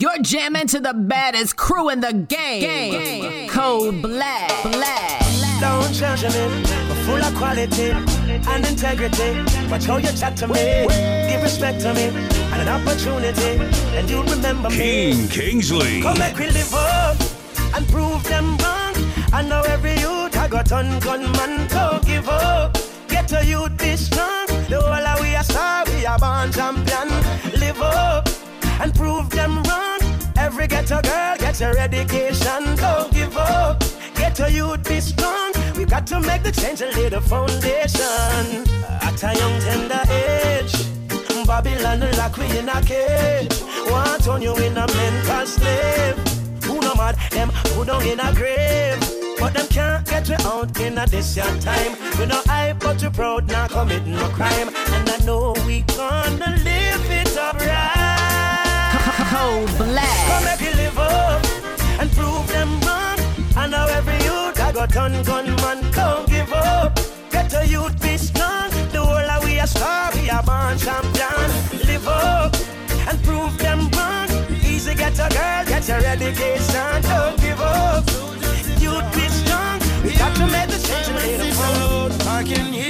You're jamming to the baddest crew in the game. Code Black. Black. Don't judge me, but full of quality and integrity. Watch how you chat to me, give respect to me, and an opportunity, and you'll remember me. King. Kingsley. Come make we live up and prove them wrong. I know every youth I got on gunman, don't give up. Get to youth, be strong. The whole of we are star, we are born champion. Live up and prove them wrong. Every ghetto girl gets your education, don't give up. Get to youth, be strong. We got to make the change and lay the foundation. At a young tender age, Babylon lock we in a cage. Want on you in a mental slave. Who no mad, them who down in a grave. But them can't get you out in a this your time. We no hype, but you proud, not commit no crime. And I know we gonna live it up right. Black. Come make you live up and prove them wrong. I know every youth I got ton gunman, don't give up. Get a youth be strong. The whole of we are star, we are born champion. Live up and prove them wrong. Easy get a girl, get your education, don't give up. Youth be strong. We got to make the change and lay the foundation. I can hear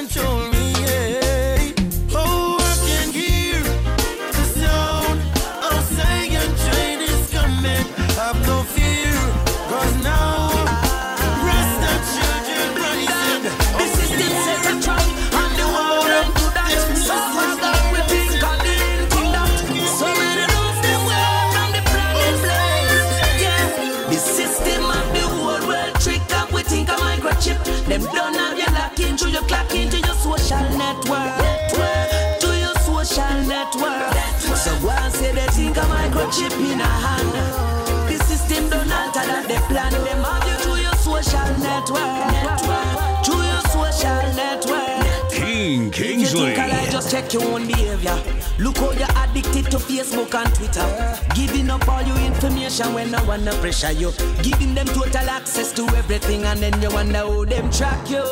of in a hand. The system don't alter that they plan. Them have you to your social network. To your social network. King If you Kingsley. think I like, just check your own behavior. Look how you're addicted to Facebook and Twitter. Giving up all your information when no one no pressure you. Giving them total access to everything and then you wonder how them track you.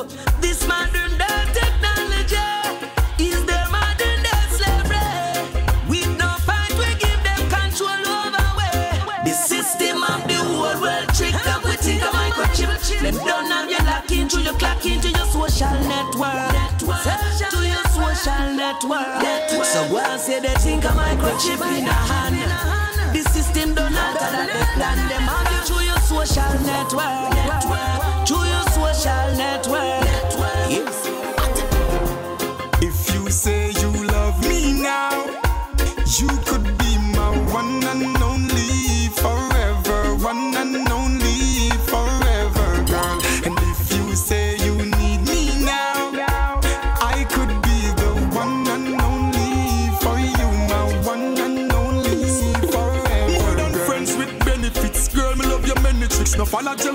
This modern Them don't have you lock into your clock into your social network. To your social network. So go and they think of microchip in a hand. The system don't alter that they plan them have you to your social network. To your social network. Yes. If you say you love me now, you could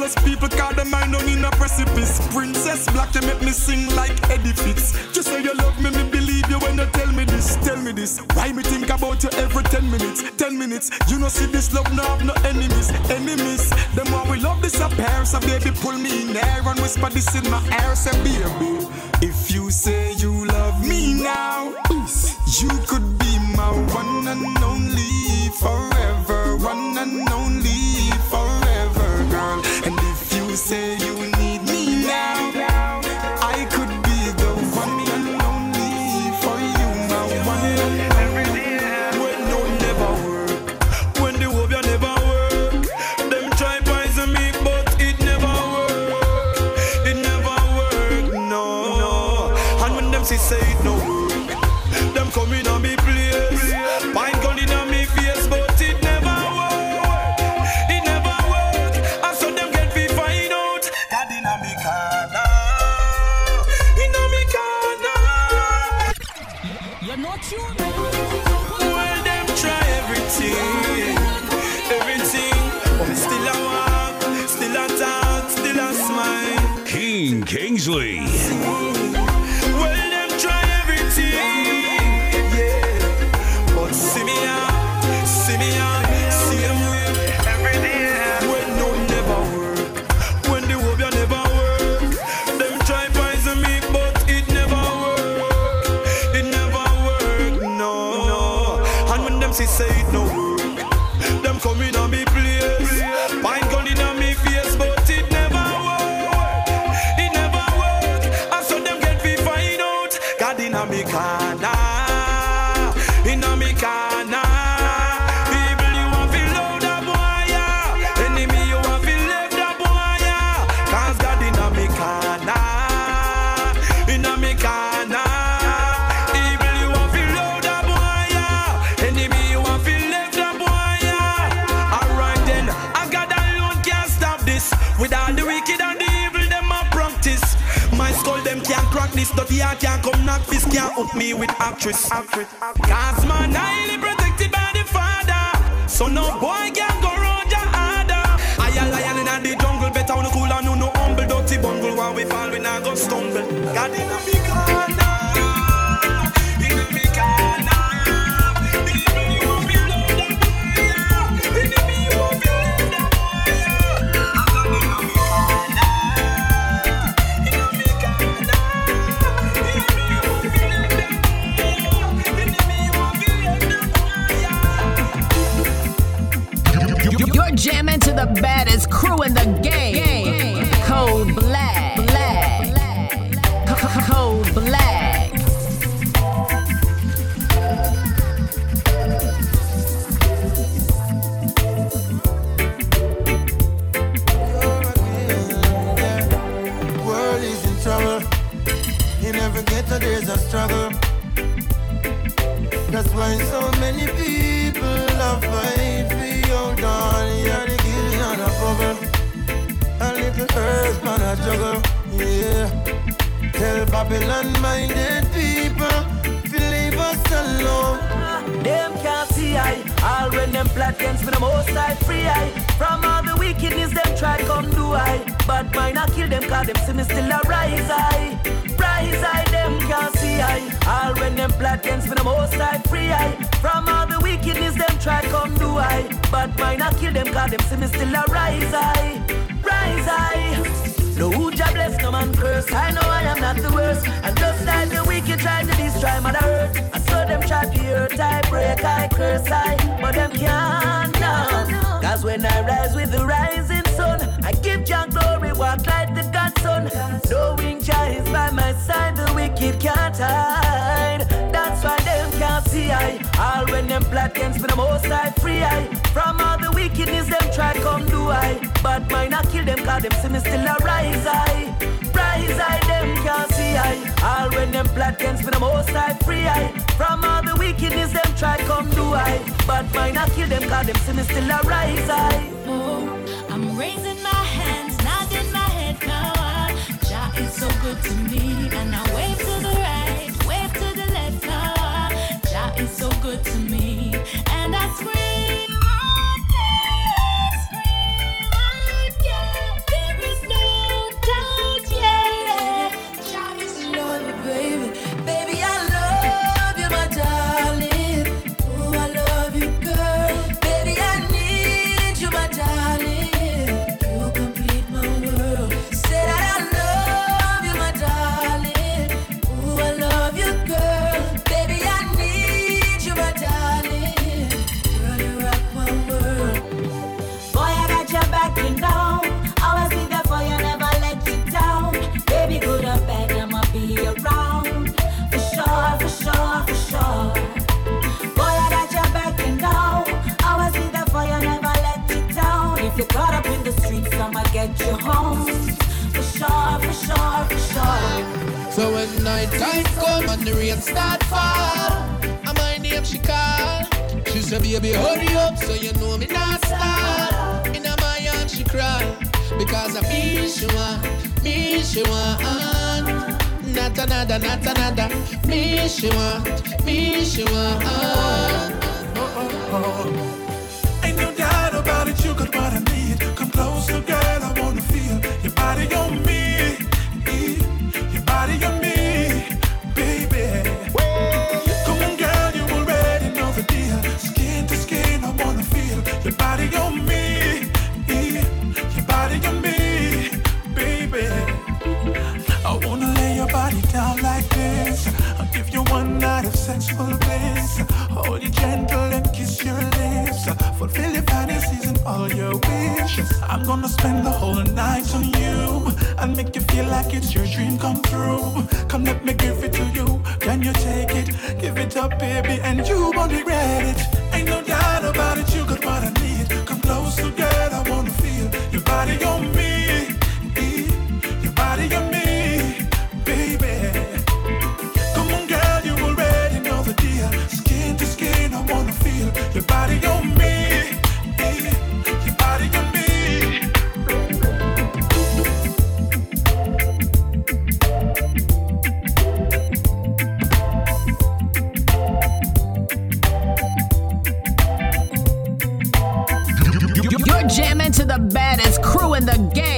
jealous people, cause the mind on in a precipice. Princess Black, you make me sing like Eddie Fitz. Just say you love me, me believe you when you tell me this. Tell me this. Why me think about you every 10 minutes? 10 minutes. You know, see this love, no have no enemies. Enemies. Them why we love disappear. So baby, pull me in there and whisper this in my ear. Say, baby, if you say you love me now, you could be my one and only forever. One and only say Daddy, no big I pure I break, I curse, I, but them can't now. Cause when I rise with the rising sun, I give Jah glory, walk like the godson. Knowing Jah is by my side, the wicked can't hide. That's why see I. All when them plot against me, the most I free I. From all the wickedness them try come do I. But mine I kill them cause them see me still a rise I. Rise I them can't see I. All when them plot against me, the most I free I. From all the wickedness them try come do I. But mine I kill them cause them see me still a rise I. Oh, I'm raising my hands, nodding my head now. Uh, Jah is so good to me and I wait. is so good to me, and I swear. get you home. For sure, for sure, for sure. So when night time come and the rain start fall, and my name she call. She say baby, hurry up so you know me not stall. In my hand she cry, because of me she want, me she want. Not another, not another. Me she want, me she want. Oh, oh, oh. Ain't no doubt about it, you got what I need. Come closer. Feel like it's your dream come true. Come, let me give it to you. To the baddest crew in the game.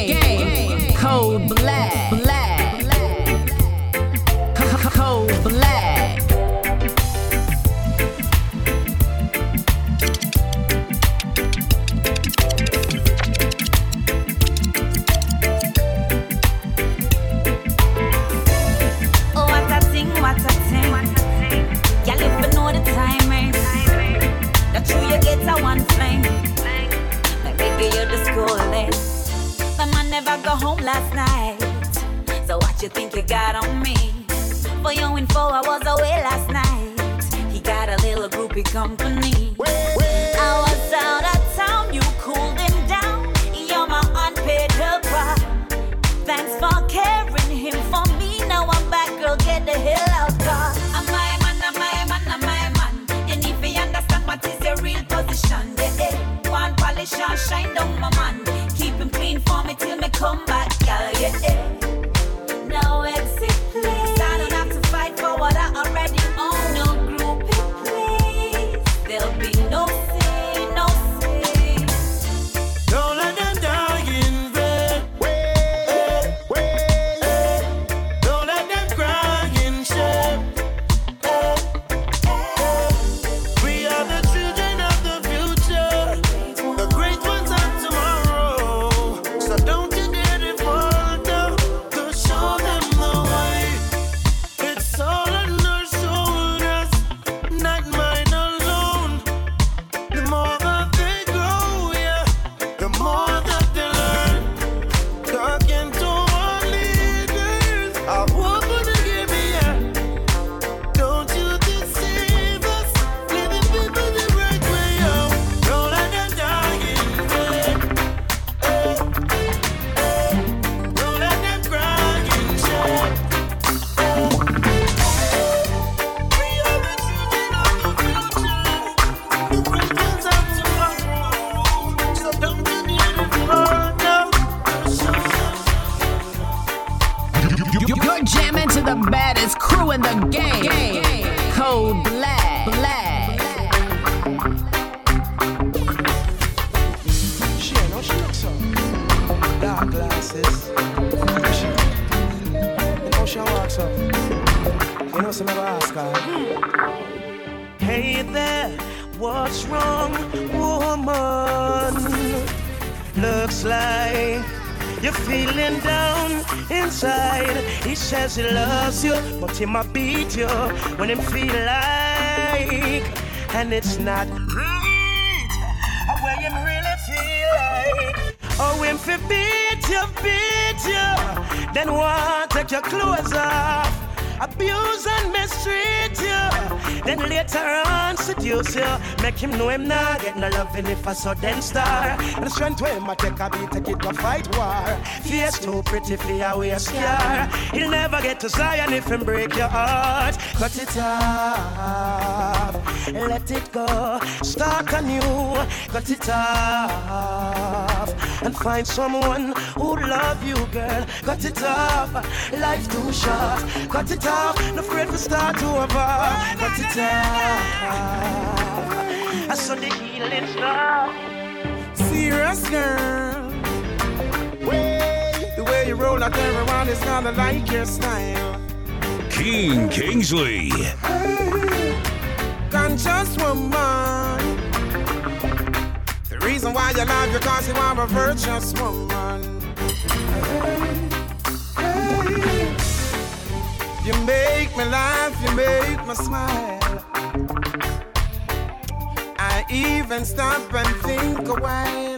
But he beat you when him feel like, and it's not right. Where you really feel like, oh, him fi beat you, beat you, then want take your clothes off. Abuse and mistreat then later on seduce you. Make him know him not get no loving if I saw then star. And the strength where a take a beat, take it to fight war. Face too pretty for your way scar. He'll never get to Zion if him break your heart. Cut it off, let it go. Start anew, cut it off, and find someone who love you, girl. Cut it off, life too short. Cut it off, no afraid to start to over. Cut it off. I saw the healing start. Serious girl. Way, the way you roll out everyone is kinda like your style. King Kingsley. Conscious woman. Reason why you love you cause you are a virtuous woman. You make me laugh, you make me smile. I even stop and think a while.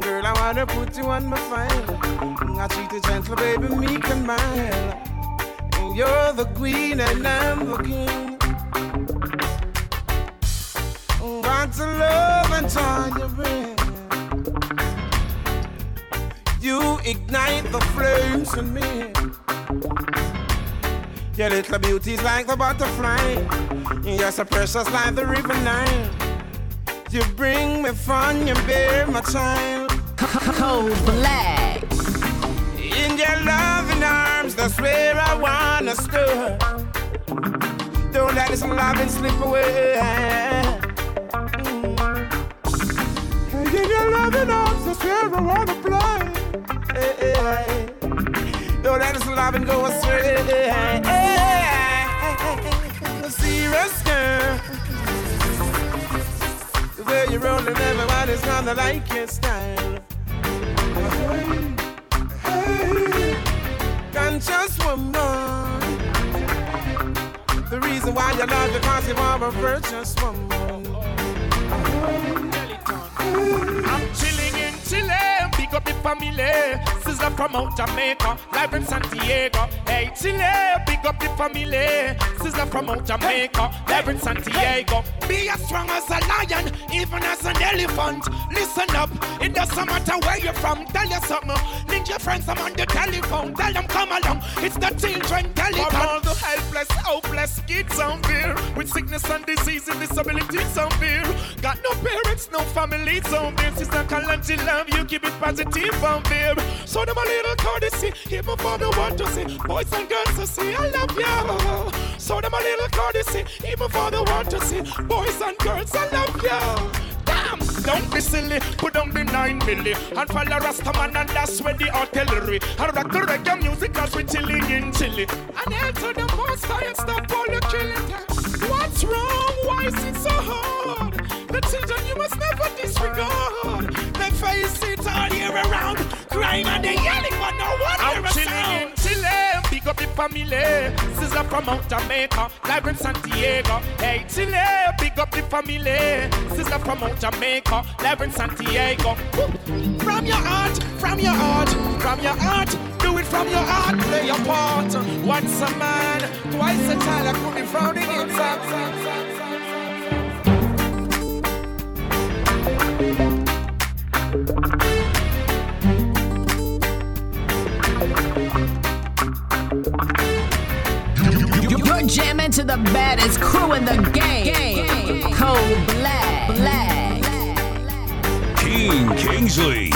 Girl, I wanna put you on my file. I treat you gentle, baby, meek and mild. And you're the queen and I'm the king. Want to love and joy you bring. You ignite the flames in me. Your little beauty's like the butterfly. You're so precious like the river Nile. You bring me fun, you bear my child. Code Black. In your loving arms, that's where I wanna stir. Don't let this loving slip away. Loving arms, that's where I wanna play. Hey, hey, hey. Don't this loving go astray. Hey, Serious girl. The way you roll and everybody's gonna like your style. Conscious woman. The reason why you love you cause you are a virtuous woman. I'm chilling in Chile, big up the family. Sizzler from out Jamaica, live in Santiago. Hey Chile, big up the family. Sizzler from out Jamaica, live in San Santiago. Be as strong as a lion, even as an elephant. Listen up, it doesn't matter where you're from. Tell you something. Link your friends, I'm on the telephone. Tell them come along. It's the children telecom. For all the helpless, hopeless kids out there with sickness and disease and disabilities out there. Got no parents, no family, families out there. Sister Kalanji love you, keep it positive out there. So them a little courtesy, even for the one to see. Boys and girls to see, I love you. So them a little courtesy, even for the one to see. Boys and girls, I love you. Damn, don't be silly, put down the nine milli and follow Rastaman and that's where the artillery. And rock the reggae music as we chilling in Chile. And hail to the most high and stop all the killing. What's wrong? Why is it so hard? The children you must never disregard. They face it all year around, crying and they yelling, but no one I'm chilling sound. in Chile, big up the family. Sizzler from out Jamaica, live in Santiago. Hey Chile, big up the family. Sizzler from out Jamaica, live in Santiago. Woo. From your heart, from your heart, from your heart. Do it from your heart, play your part. Once a man, twice a child, I could be frowning inside. To the baddest crew in the game. Code Black, black. King Kingsley.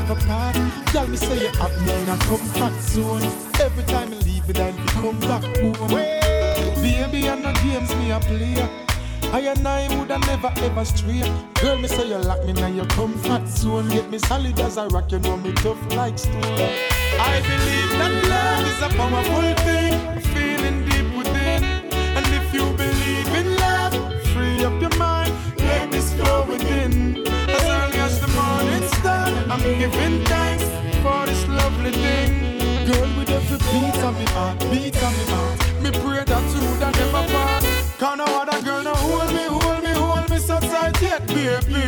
Never part. Tell me say you have me in a comfort zone. Every time you leave it, I come back home. Baby, I no games me a play. I and I woulda never ever stray. Girl, me say you lock me in your comfort zone. Get me solid as a rock, you know me tough like stone. I believe that love is a baby.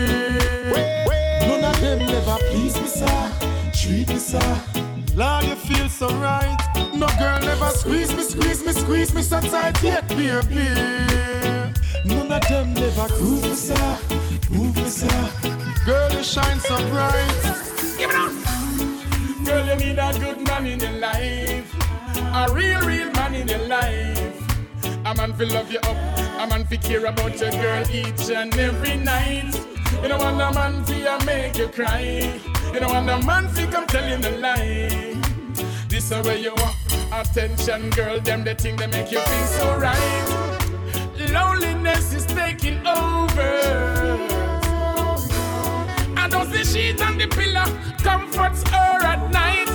None of them never please me, sir. Treat me, sir. Lord, you feel so right. No girl never squeeze me, squeeze me, squeeze me so tight yet, baby. None of them never groove me, sir. Move me, sir. Girl, you shine so bright. Give it up. Girl, you need a good man in your life. A real, real man in your life. A man fi love you up. A man fi care about your girl each and every night. You don't want a man fi a make you cry. You don't want a man fi come tell you the lie. This is where you want attention, girl. Them the thing that make you feel so right. Loneliness is taking over. And those the sheet and the pillow comforts her at night.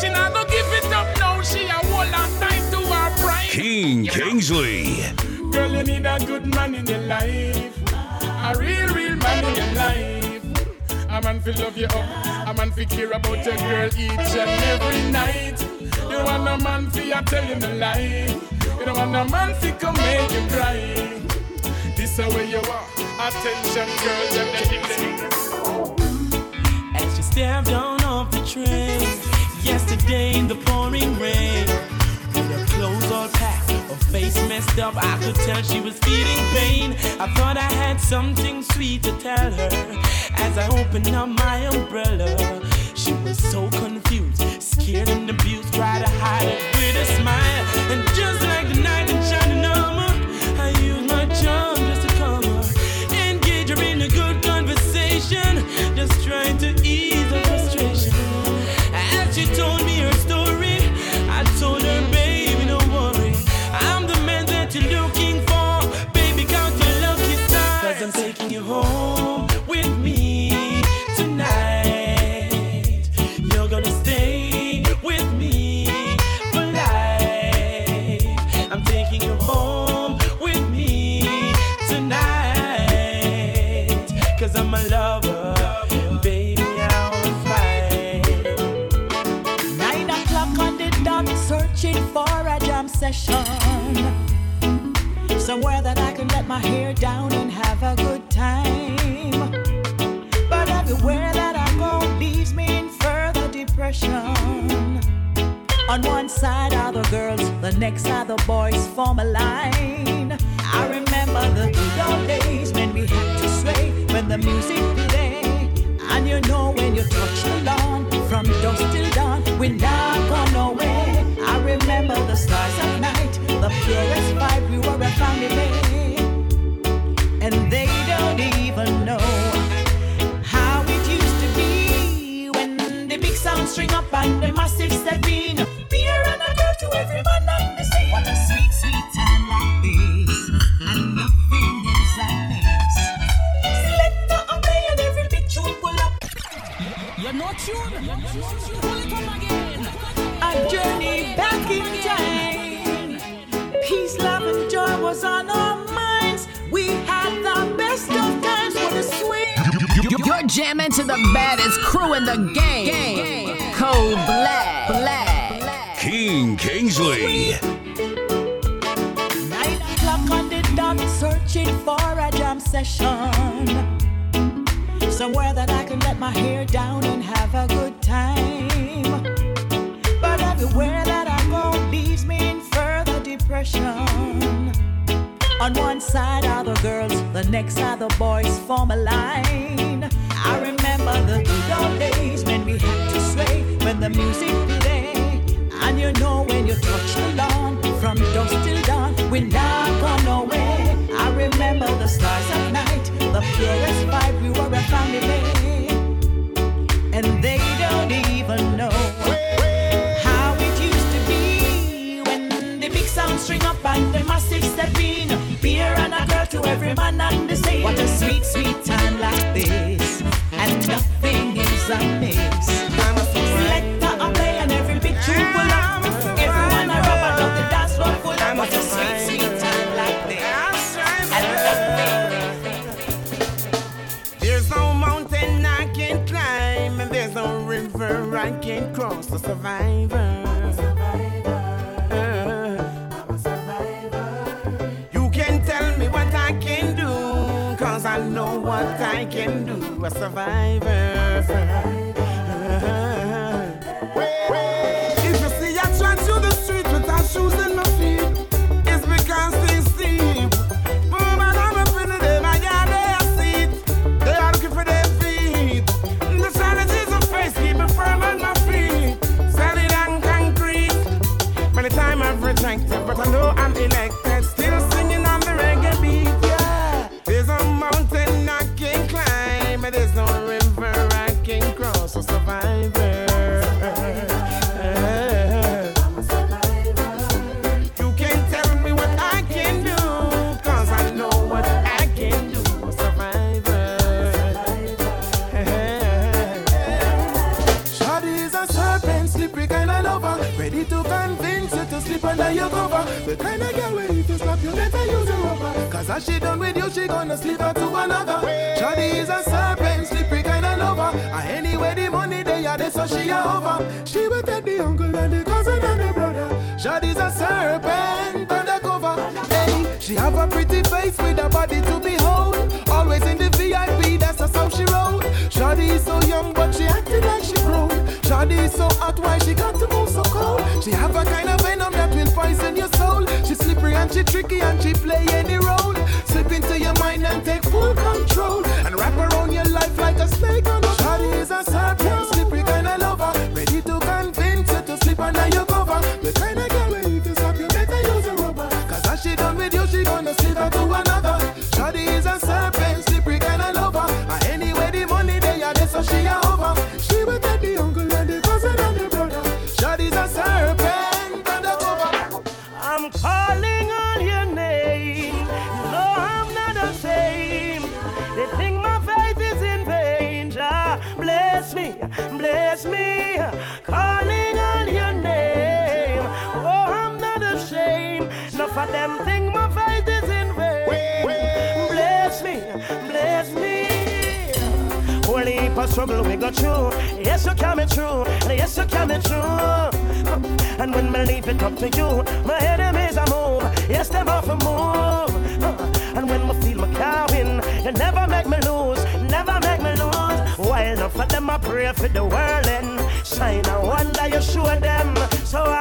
She not give it up now. She a to her pride. King Kingsley. Girl, you need a good man in your life. A real, real man in your life. A man fi love you up. A man fi care about your girl each and every night. You want man fi a tell you lie. You don't want man fi come make you cry. This a way you are. Attention, girl, the As you down off the train yesterday in the pouring rain, with her clothes all packed, her face messed up, I could tell she was feeling pain. I thought I had something sweet to tell her as I opened up my umbrella. She was so confused, scared and abused, tried to hide it with a smile, and just like the night Somewhere that I can let my hair down and have a good time. But everywhere that I go leaves me in further depression. On one side are the girls, the next are the boys, form a line. I remember the good old days when we had to sway when the music play. And you know when you touch the massive step in. Beer and a girl to every man on the scene. What a sweet, sweet time like this. And nothing is amiss. Selector and play and every big tune pull up. You're not tune. Pull it up again. A journey back in time. Peace, love, and joy was on our jamming to the baddest crew in the game. Code Black. Black. King Kingsley. Nine o'clock on the dot, searching for a jam session. Somewhere that I can let my hair down and have a good time. But everywhere that I go leaves me in further depression. On one side are the girls, the next are the boys, form a line. The good old days when we had to sway when the music play. And you know when you touch the lawn from dusk till dawn, we're not gone away. I remember the stars at night, the purest vibe, we were a family. And they don't even know how it used to be when the big sound string up and the massive step in. Beer and a girl to every man on the scene. What a sweet, sweet time like this. Cross. A survivor. You can tell me what I can do, cause I know what I can do. A survivor. So she a over. She will take the uncle and the cousin and the brother. Shawty's a serpent undercover. Hey, she have a pretty face with a body to behold. Always in the VIP, that's how she roll. Shawty is so young, but she acting like she grown. Shawty is so hot, why she got to move so cold? She have a kind of venom that will poison your soul. She slippery and she tricky and she play any role. Slip into your mind and take full control. And wrap around your life like a snake on a Shawty is a serpent, gonna to another. Shawty is a serpent, Struggle we go through. Yes, you coming true. And yes, you coming true. And when me leave it up to you, my enemies I move. Yes, off a move. And when me feel my car win, you never make me lose. Never make me lose. While enough of them I pray for the world and shine a wonder you show them. So I'm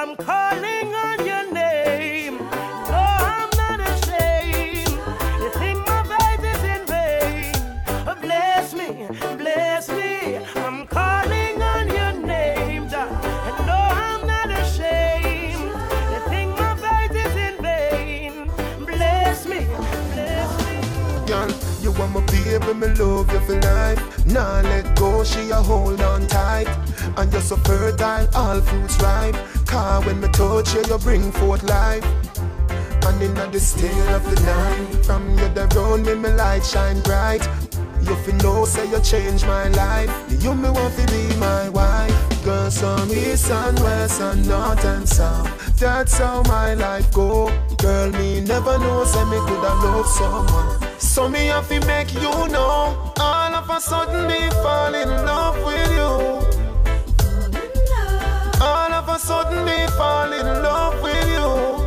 hold on tight. And you're so fertile, all fruits ripe. Car when me touch you, you bring forth life. And in the still of the night, from you the round me, me light shine bright. You fi know, say you change my life. You me want to be my wife. Girl, some east and west and north and south. That's how my life go. Girl, me never know, say me coulda love someone. So me have to make you know. Of a sudden me fall in love with you. All of a sudden me fall in love with you.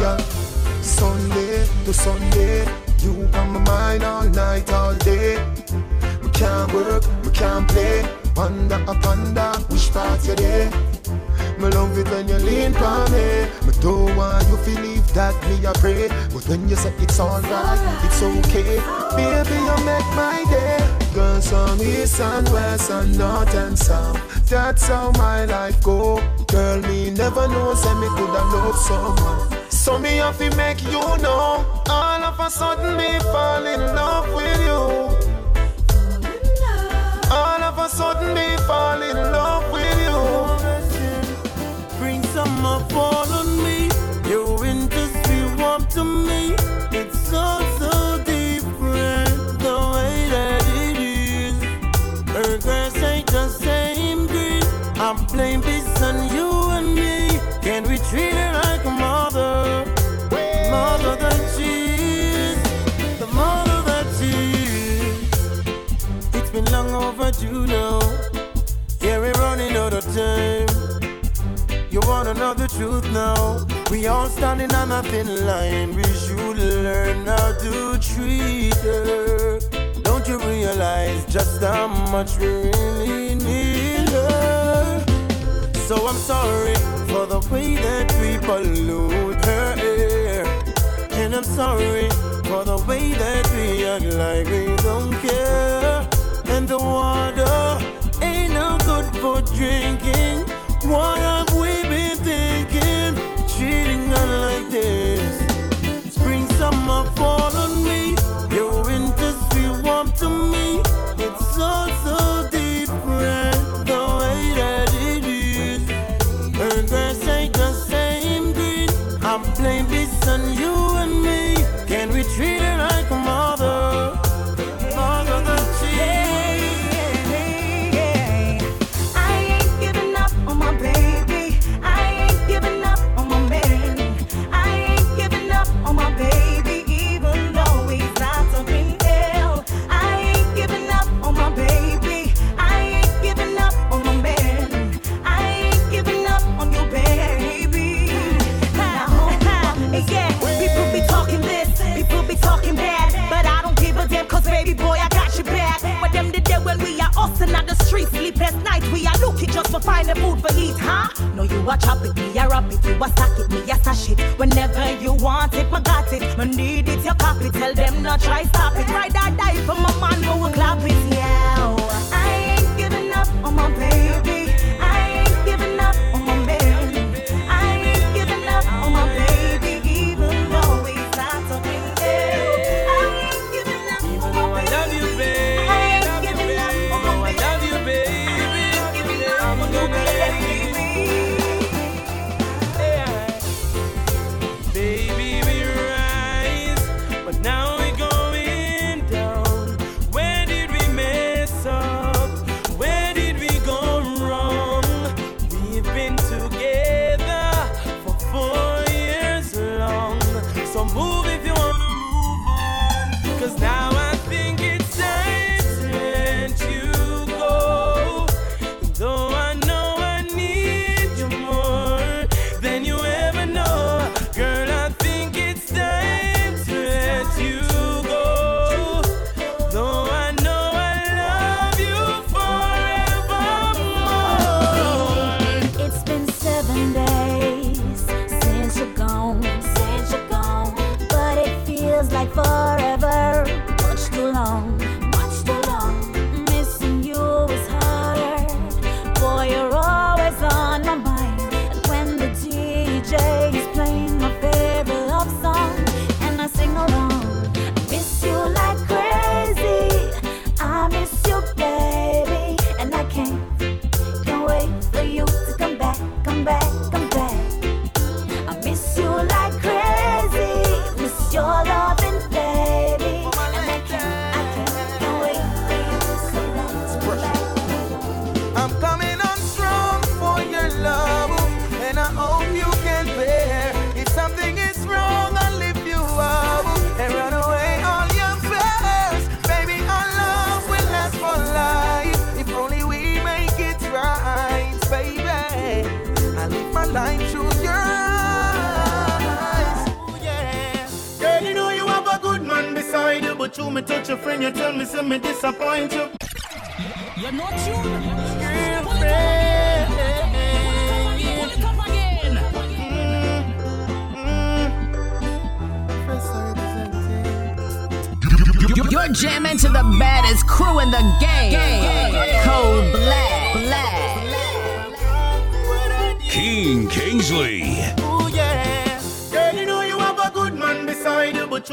Yeah. Sunday to Sunday, you on my mind all night, all day. We can't work, we can't play. Panda a panda, which part you there? Me love it when you lean for me. Don't want you to leave that me a pray. But when you say it's alright, it's okay. Baby, you make my day. Girls from east and west and north and south. That's how my life go. Girl, me never know, say me coulda love someone. So me have to make you know. All of a sudden me fall in love with you. Truth now? We all standing on a thin line. We should learn how to treat her. Don't you realize just how much we really need her? So I'm sorry for the way that we pollute her air. And I'm sorry for the way that we act like we don't care. And the water ain't no good for drinking. What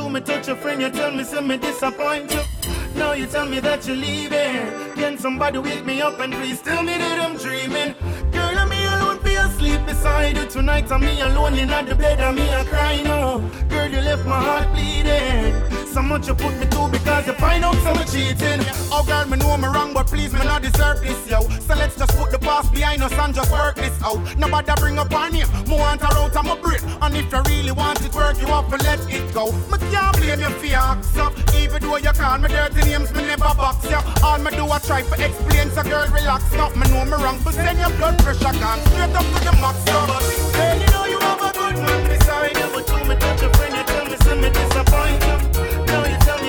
me touch a friend, you tell me, say me disappoint you. Now you tell me that you're leaving. Can somebody wake me up and please tell me that I'm dreaming? Girl, I'm me alone, be asleep beside you tonight. I'm me alone in the bed, I'm me a crying. Oh, girl, you left my heart bleeding so much you put me through because you find out some cheating. Oh girl, me know me wrong, but please me not deserve this, yo. So let's just put the past behind us and just work this out. Nobody bring up on name, me want her out of my brain. And if you really want it, work you have to let it go. Me can't blame you for your acts up, even though you call me dirty names, me never box ya. All me do I try to explain, so girl relax now. Me know me wrong, but then your blood pressure gone straight up to the max. Yo. But girl, you know you have a good man beside you, but you me touch your friend.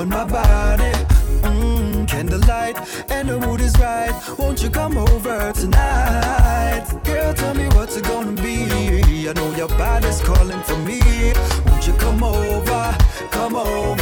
on my body. Mm, candlelight and the mood is right. Won't you come over tonight? Girl, tell me what's it gonna be. I know your body's calling for me. Won't you come over, come over,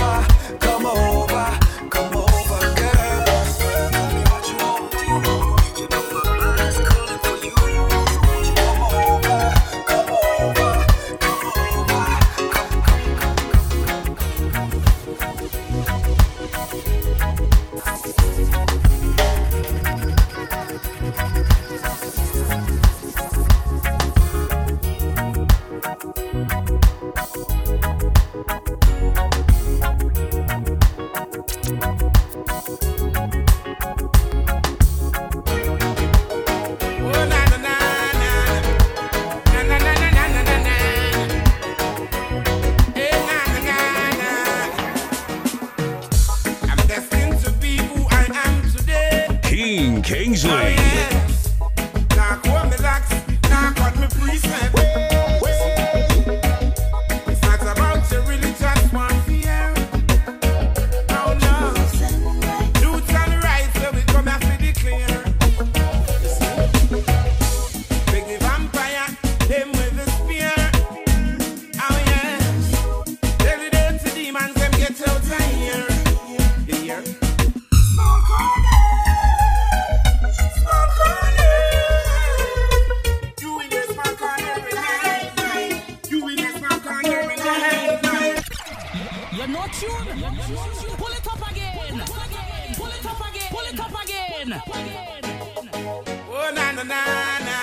You're not. Pull it up again. Pull it up again. Pull it up again. Oh na na na na.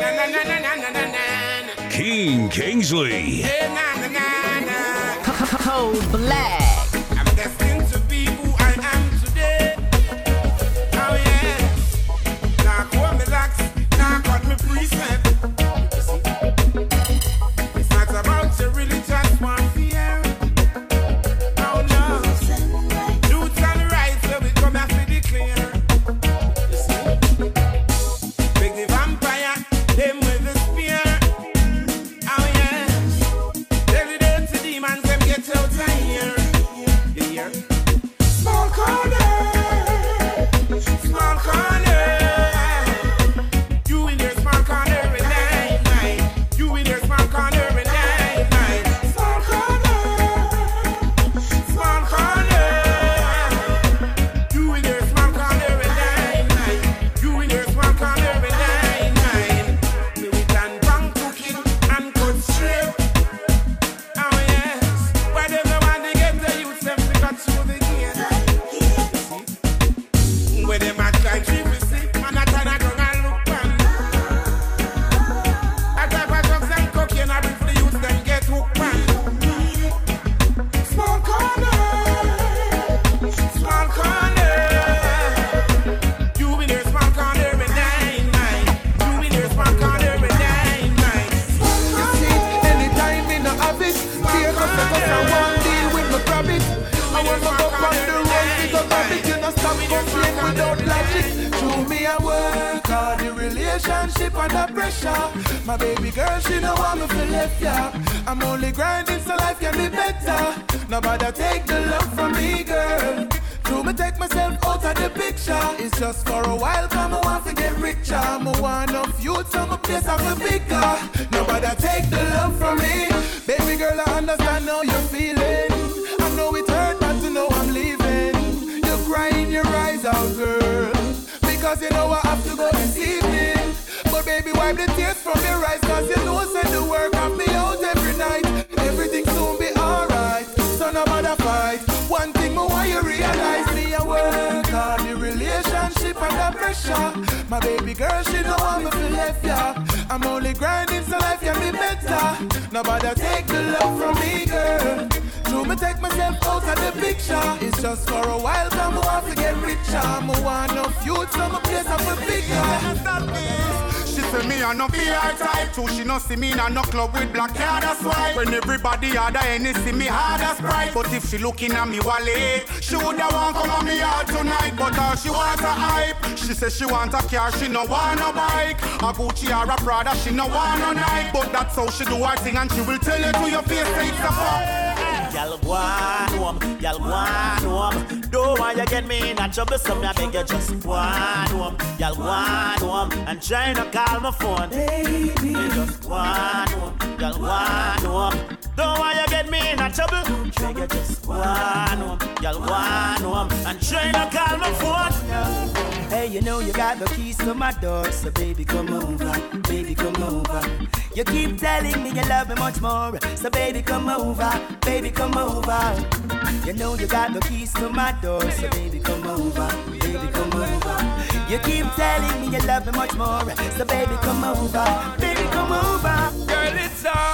Na na na na na na na na. King Kingsley. Hey na na na na. Code Black. My baby girl, she know I'm for left ya. I'm only grinding so life can be better. Nobody take the love from me, girl. Do me take myself out of the picture? It's just for a while, come I want to get richer. I'm a one of you, so my place I'm a bigger. Nobody take the love from me. Baby girl, I understand how you're feeling. I know it hurt, but to know I'm leaving. You're crying your eyes out, girl. Because you know I have to go and evening. Baby, wipe the tears from your eyes, cause you know send the work of me out every night. Everything soon be alright. So no matter fight. One thing more why you realize me I work hard the relationship under pressure. My baby girl, she know I'm a left ya. I'm only grinding so life can be better. Nobody take the love from me, girl. Do me take myself out of the picture. It's just for a while, come I want to get richer. I'm a one youth, so my place I'm a bigger. She Well, me a no VR type. Too she no see me in a no club with black hair, that's why. When everybody other any see me hard as pride. But if she looking at me wallet, she woulda want come on me out tonight. But all she want a hype. She say she want a car, she no want no bike. A Gucci or a Prada, she no want no Nike. But that's how she do her thing, and she will tell you to your face it's a fuck. Y'all go on home, y'all go on home. Don't want you get me in a trouble, so I beg you just go on home. Y'all go on home and try to call my phone. Baby, just go on home, y'all go on home. Don't want you get me in a trouble, beg you just home. Y'all home and try call my phone. Hey, you know you got the keys to my door, so baby come over, baby come over. You keep telling me you love me much more, so baby come over, baby come over. You know you got the keys to my door, so baby come over, baby come over. You keep telling me you love me much more, so baby come over, baby come over. Girl, it's a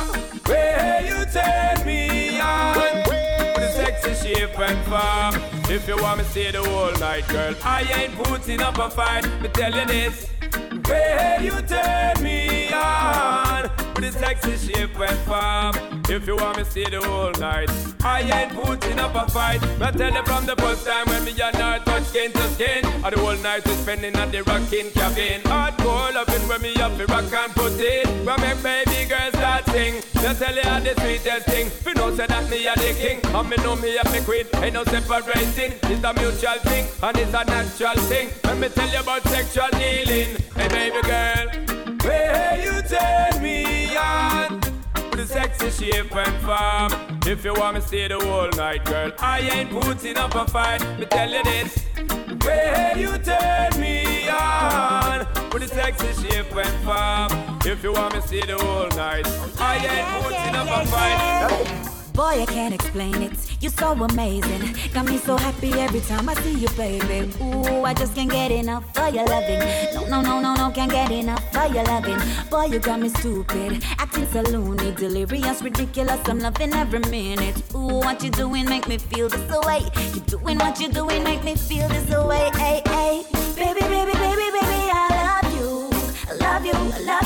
and form. If you want me to stay the whole night, girl, I ain't putting up a fight. Me tell you this. Way you turn me on A sexy shape and form If you want me stay the whole night I ain't putting up a fight. But tell you from the first time when me and her touch skin to skin And the whole night we spending at the rocking cabin. Hardcore loving when me up the rock and put it. When make baby girls start sing. Me tell you how the sweetest thing. You know say that me a the king. And me know me a me queen. Ain't no separating. It's a mutual thing And it's a natural thing. When me tell you about sexual healing. Hey baby girl Where you turn me on With a sexy shape and form. If you want me stay the whole night girl I ain't putting up a fight. Me tell you this. Where you turn me on With a sexy shape and form. If you want me stay the whole night I ain't putting up a fight Boy, I can't explain it. You're so amazing. Got me so happy every time I see you, baby. Ooh, I just can't get enough of your loving. No, no, no, no, no, can't get enough of your loving. Boy, you got me stupid. Acting so loony, delirious, ridiculous. I'm loving every minute. Ooh, what you doing make me feel this way. Keep doing what you doing, make me feel this way. Hey, hey. Baby, baby, baby, baby, I love you. I love you, I love you,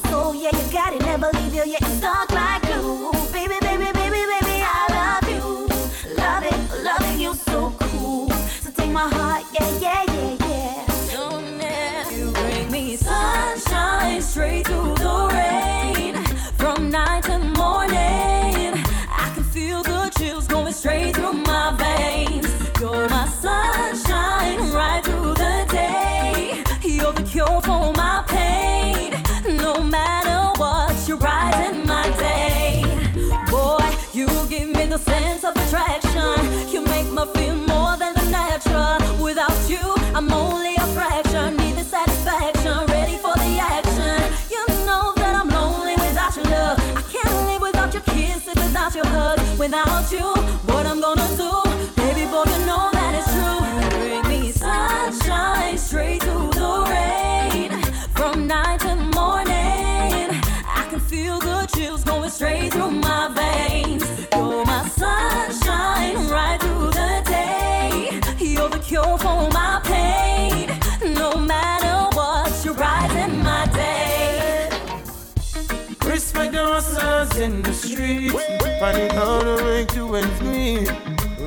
My soul, yeah, you got it. Never leave you, yeah, it's stuck like glue. Baby, baby, baby, baby, I love you. Love it, loving you so cool. So take my heart, yeah, yeah, yeah, yeah. Don't you bring me sunshine straight through the rain. From night to morning, I can feel the chills going straight through my veins. You're my Without you, what I'm gonna do? Baby boy, you know that it's true. Bring me sunshine straight through the rain. From night to morning, I can feel the chills going straight through my veins. You're my sunshine right through the day. You're the cure for my pain. No matter what, you're brighten my day. Respect the hustlers in the streets. Finding how to make to ends meet.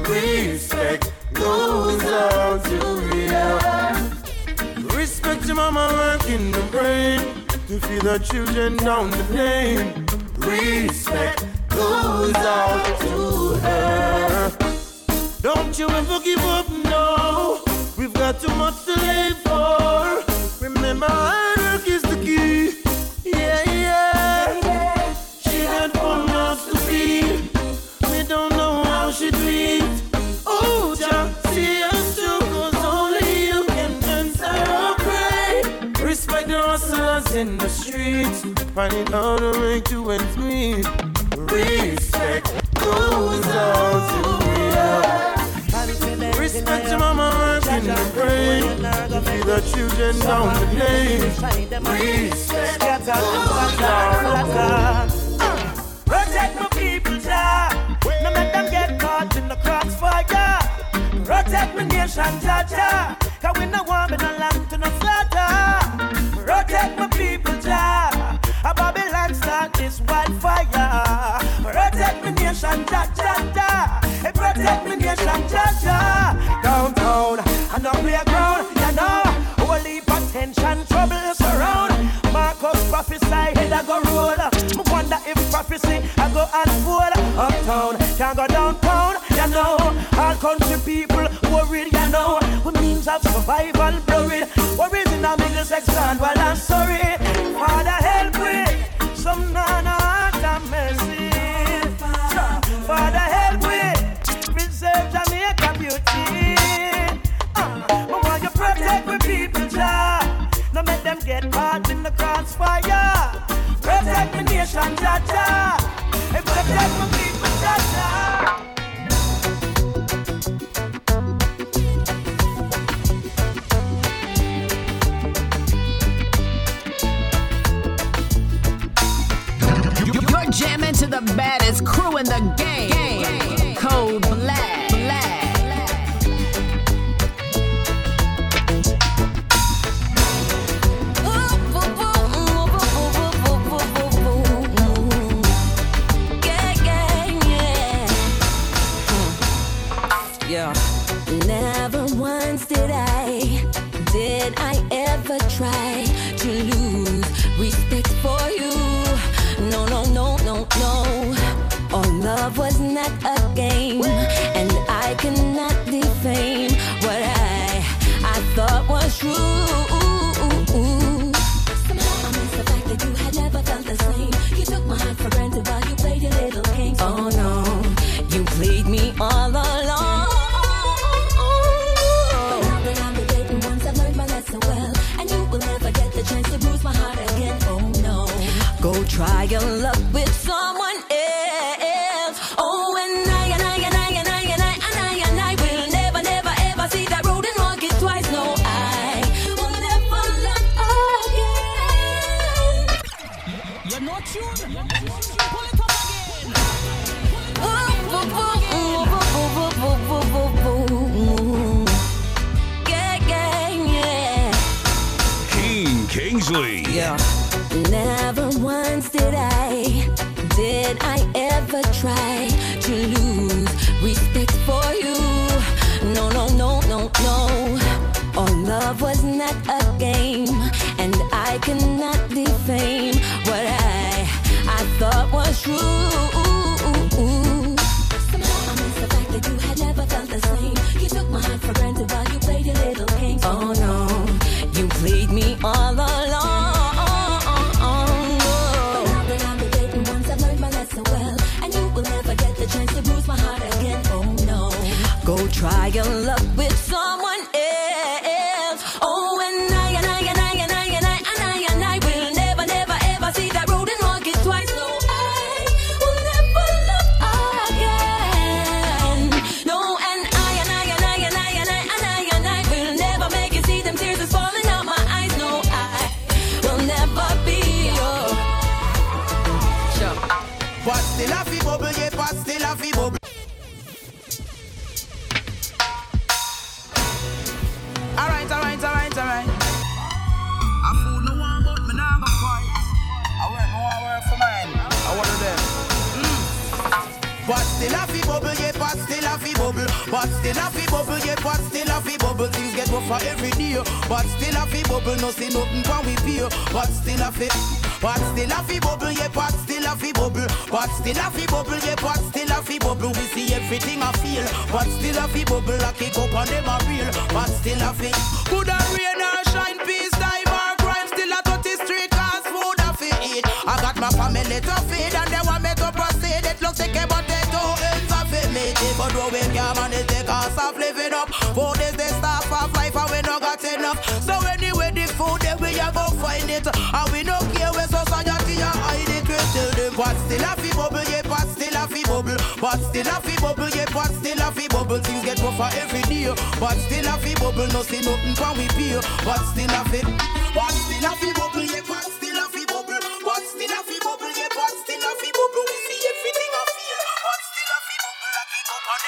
Respect goes out to real. Respect your mama working the brain to feed the children down the lane. Respect goes out to her. Don't you ever give up, no. We've got too much to live for. Remember, Finding how to make two ends meet. Respect goes out to you. Respect your mama working the brain feed the children down the lane Respect goes out to Protect my people, Jah. No let them get caught in the crossfire. Protect Protect my nation, Jah Jah. Cause we no want me no land to no slaughter. Protect my people, nation, Jah Jah Jah. Hey, protect my nation, Jah Jah. Downtown and up playground, you know. Whole heap of tension, trouble surround. Marcus prophesy, head I go roll. Me wonder if prophecy I go unfold. Uptown, can't go downtown, you know. All country people worried, you know. With means of survival blurred. Worries in a middle section, well I'm sorry. Father help me, some nana me, Jamaica beauty. Uh, I want you protect my people, Jah. No make them get caught in the crossfire. Protect my nation, Jah Jah. Hey, protect my people, Jah Jah. You're jamming to the baddest crew in the game. Bubble, yeah, but still a fi bubble. But still a fi bubble, yeah, but still a fi bubble. Things get rougher every day. But still a fi bubble, no see nothing when we pay. But still a fi. But still a fi bubble, yeah, but still a fi bubble. But still a fi bubble, yeah, but still a fi bubble. We see everything I feel. But still a fi bubble, I kick up on them a real. But still a fi. Good and rain or shine, peace, time or crime. Still a dirty street, cause food a fi eat. I got my family to feed and they want me to proceed. It looks like a I do we can the cost of living up. Food is the staff of life and we no got enough. So anyway, the food then we a go find it. And we no care where society a hide it. We tell them but still a fi bubble, yeah, but still a fi bubble. But still a fi bubble, yeah, but still a fi bubble. Things get rougher every day. But still a fi bubble, no see nothing when we pay. But still a fi, but still a fi bubble, yeah,